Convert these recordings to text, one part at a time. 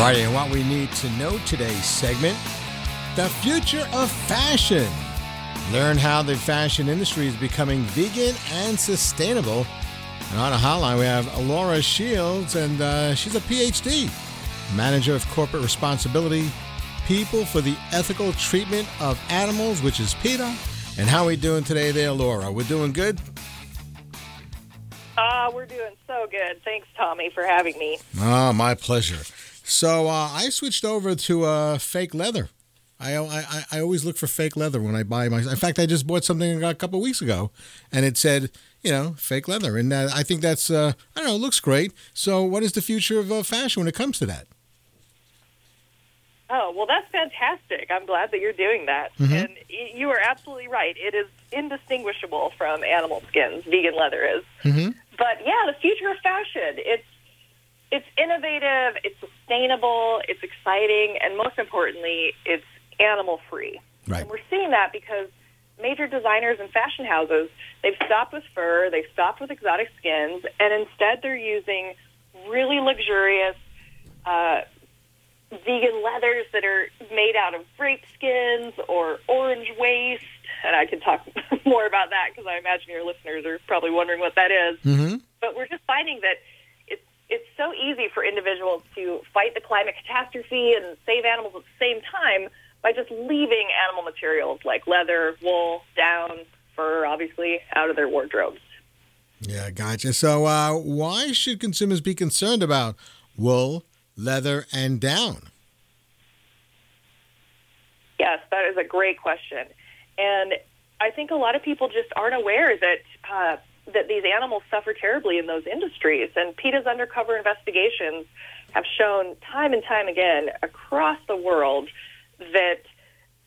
Right, and what we need to know today's segment the future of fashion. Learn how the fashion industry is becoming vegan and sustainable. And on a hotline, we have Laura Shields, and uh, she's a PhD, manager of corporate responsibility, people for the ethical treatment of animals, which is PETA. And how are we doing today there, Laura? We're doing good? Uh, we're doing so good. Thanks, Tommy, for having me. Oh, my pleasure. So uh, I switched over to uh, fake leather. I, I I always look for fake leather when I buy my. In fact, I just bought something a couple weeks ago, and it said, you know, fake leather, and uh, I think that's uh, I don't know, it looks great. So, what is the future of uh, fashion when it comes to that? Oh well, that's fantastic. I'm glad that you're doing that, Mhm. and y- you are absolutely right. It is indistinguishable from animal skins. Vegan leather is. Mm-hmm. But yeah, the future of fashion. It's it's innovative, it's sustainable, it's exciting, and most importantly, it's animal free. Right. And we're seeing that because major designers and fashion houses they've stopped with fur, they've stopped with exotic skins, and instead they're using really luxurious uh, vegan leathers that are made out of grape skins or orange waste. And I can talk more about that because I imagine your listeners are probably wondering what that is Mm-hmm. but we're just finding that it's so easy for individuals to fight the climate catastrophe and save animals at the same time by just leaving animal materials like leather, wool, down, fur, obviously, out of their wardrobes. Yeah, gotcha. So, uh, why should consumers be concerned about wool, leather, and down? Yes, that is a great question, and I think a lot of people just aren't aware that uh, that these animals suffer terribly in those industries. And PETA's undercover investigations have shown time and time again across the world that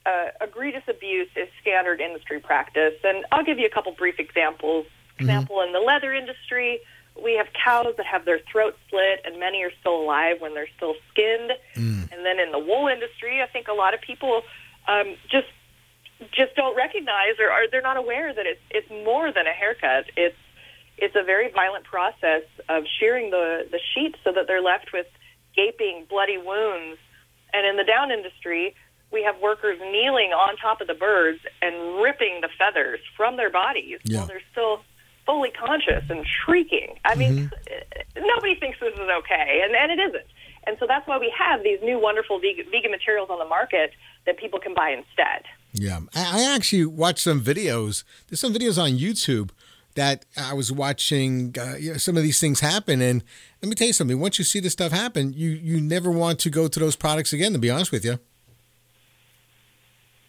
uh, egregious abuse is standard industry practice. And I'll give you a couple brief examples. Example in the leather industry, we have cows that have their throats slit, and many are still alive when they're still skinned. And then in the wool industry, I think a lot of people um, just just don't recognize or, or they're not aware that it's it's more than a haircut. It's it's a very violent process of shearing the the sheep so that they're left with gaping, bloody wounds. And in the down industry, we have workers kneeling on top of the birds and ripping the feathers from their bodies Yeah. while they're still fully conscious and shrieking. I mean, mm-hmm. uh, nobody thinks this is okay, and, and it isn't. And so that's why we have these new wonderful vegan, vegan materials on the market that people can buy instead. Yeah, I, actually watched some videos. There's some videos on YouTube that I was watching. Uh, you know, some of these things happen, and let me tell you something. Once you see this stuff happen, you you never want to go to those products again. To be honest with you.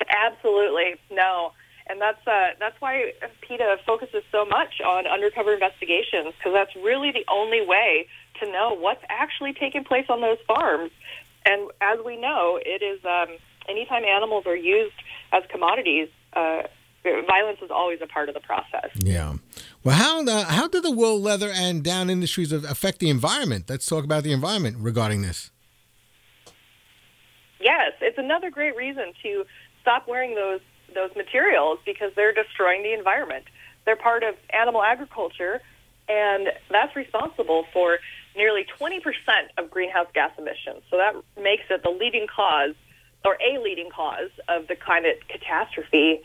Absolutely, no, and that's uh, that's why PETA focuses so much on undercover investigations because that's really the only way to know what's actually taking place on those farms. And as we know, it is um, anytime animals are used as commodities, uh, violence is always a part of the process. Yeah. Well, how uh, how do the wool, leather, and down industries affect the environment? Let's talk about the environment regarding this. Yes, it's another great reason to stop wearing those those materials because they're destroying the environment. They're part of animal agriculture, and that's responsible for nearly 20% of greenhouse gas emissions. So that makes it the leading cause, or a leading cause, of the climate catastrophe.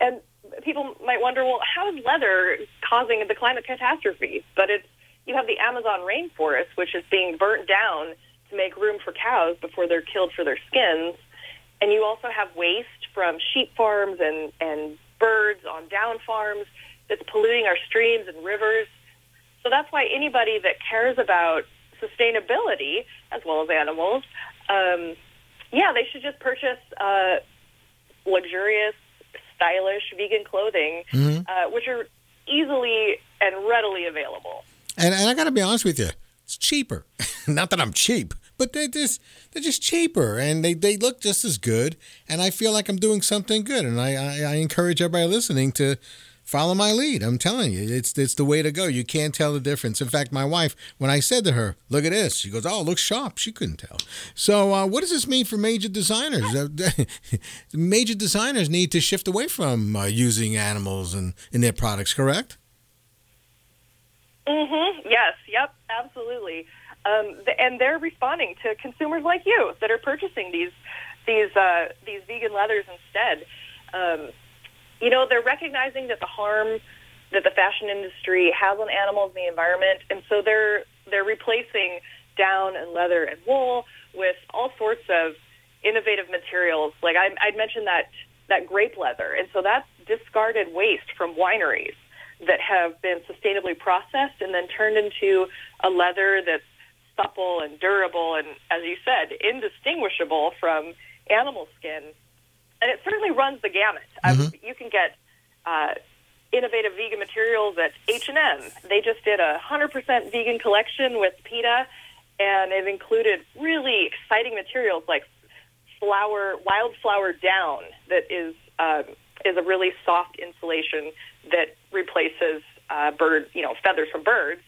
And people might wonder, well, how is leather causing the climate catastrophe? But it's you have the Amazon rainforest, which is being burnt down to make room for cows before they're killed for their skins. And you also have waste from sheep farms and, and birds on down farms that's polluting our streams and rivers. So that's why anybody that cares about sustainability as well as animals, um, yeah, they should just purchase uh, luxurious, stylish vegan clothing, Mhm. uh, which are easily and readily available. And, and I got to be honest with you, it's cheaper. Not that I'm cheap, but they're just they're just cheaper, and they, they look just as good. And I feel like I'm doing something good. And I, I, I encourage everybody listening to follow my lead. I'm telling you, it's it's the way to go. You can't tell the difference. In fact, my wife, when I said to her, "Look at this," she goes, "Oh, it looks sharp." She couldn't tell. So, uh, what does this mean for major designers? Uh, major designers need to shift away from uh, using animals in, in their products. Correct? Mm-hmm. Yes. Yep. absolutely. Um, and they're responding to consumers like you that are purchasing these these uh, these vegan leathers instead. Um, you know, they're recognizing that the harm that the fashion industry has on animals and the environment, and so they're they're replacing down and leather and wool with all sorts of innovative materials. Like I, I mentioned that that grape leather, and so that's discarded waste from wineries that have been sustainably processed and then turned into a leather that's supple and durable and, as you said, indistinguishable from animal skin. And it certainly runs the gamut. Mm-hmm. you can get uh, innovative vegan materials at H&M. They just did a 100% vegan collection with PETA, and it included really exciting materials like flower, wildflower down that is um, is a really soft insulation that replaces uh, bird, you know, feathers from birds.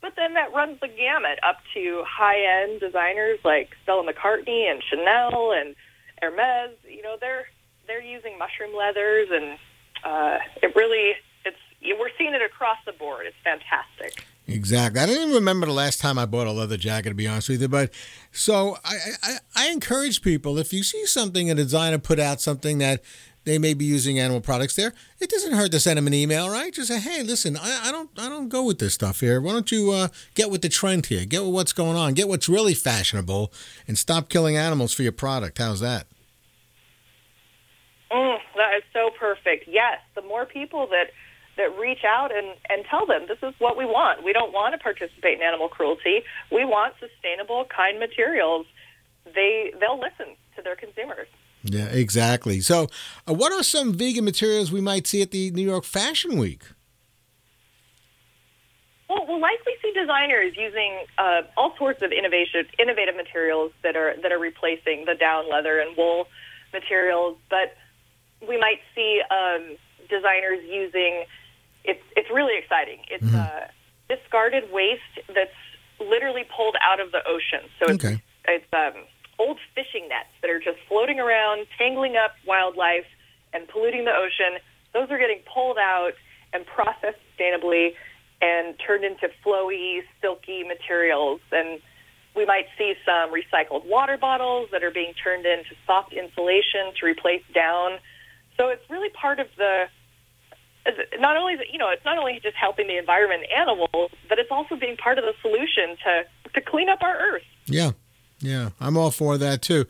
But then that runs the gamut up to high-end designers like Stella McCartney and Chanel and Hermes. You know, they're they're using mushroom leathers, and uh, it really it's we're seeing it across the board. It's fantastic. Exactly. I don't even remember the last time I bought a leather jacket, to be honest with you. But so I, I, I encourage people if you see something a designer put out something that they may be using animal products there. It doesn't hurt to send them an email, right? Just say, hey, listen, I, I don't I don't go with this stuff here. Why don't you uh, get with the trend here? Get with what's going on. Get what's really fashionable, and stop killing animals for your product. How's that? Mm, that is so perfect. Yes, the more people that that reach out and, and tell them this is what we want. We don't want to participate in animal cruelty. We want sustainable, kind materials. They they'll listen to their consumers. Yeah, exactly. So, uh, what are some vegan materials we might see at the New York Fashion Week? Well, we'll likely see designers using uh, all sorts of innovation, innovative materials that are that are replacing the down leather and wool materials. But we might see um, designers using. It's it's really exciting. It's mm-hmm. uh, discarded waste that's literally pulled out of the ocean. So it's okay. it's um, fishing nets that are just floating around, tangling up wildlife and polluting the ocean. Those are getting pulled out and processed sustainably and turned into flowy, silky materials. And we might see some recycled water bottles that are being turned into soft insulation to replace down. So it's really part of the not only you know it's not only just helping the environment and animals, but it's also being part of the solution to to clean up our earth. Yeah, yeah, I'm all for that too.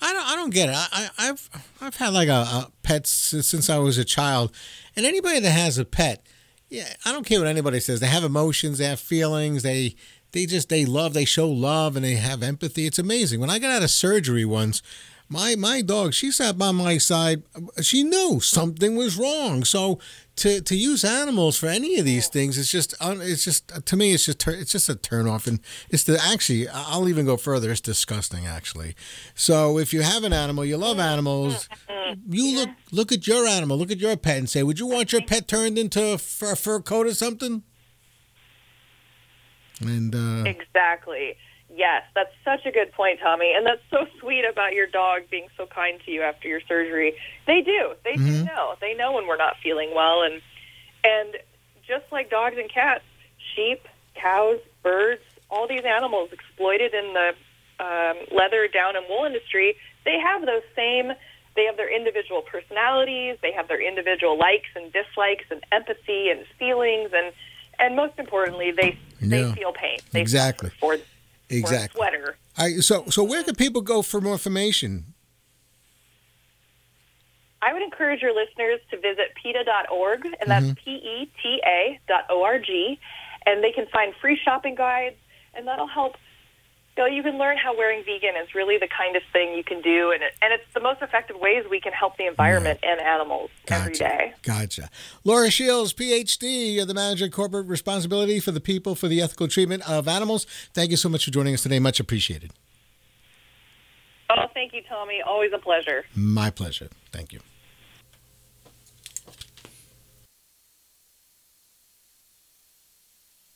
I don't, I don't get it. I, have I've had like a, a pet since I was a child, and anybody that has a pet, yeah, I don't care what anybody says. They have emotions, they have feelings, they they just they love, they show love, and they have empathy. It's amazing. When I got out of surgery once, my my dog, she sat by my side. She knew something was wrong, so to to use animals for any of these things it's just it's just to me it's just it's just a turn off and it's the actually I'll even go further it's disgusting actually. So if you have an animal you love animals you look look at your animal look at your pet and say would you want your pet turned into a fur, fur coat or something? And uh, exactly Yes, that's such a good point, Tommy. And that's so sweet about your dog being so kind to you after your surgery. They do. They mm-hmm. do know. They know when we're not feeling well and and just like dogs and cats, sheep, cows, birds, all these animals exploited in the um, leather, down, and wool industry, they have those same they have their individual personalities, they have their individual likes and dislikes and empathy and feelings and and most importantly, they yeah. they feel pain. They exactly. For, exactly. sweater. I, so, so where can people go for more information? I would encourage your listeners to visit PETA.org, and that's mm-hmm. P-E-T-A dot O-R-G, and they can find free shopping guides, and that'll help you know, you can learn how wearing vegan is really the kind of thing you can do, and it, and it's the most effective ways we can help the environment yeah. and animals gotcha. every day. Gotcha. Laura Shields, PhD, the manager of corporate responsibility for the people for the ethical treatment of animals. Thank you so much for joining us today. Much appreciated. Oh, thank you, Tommy. Always a pleasure. My pleasure. Thank you.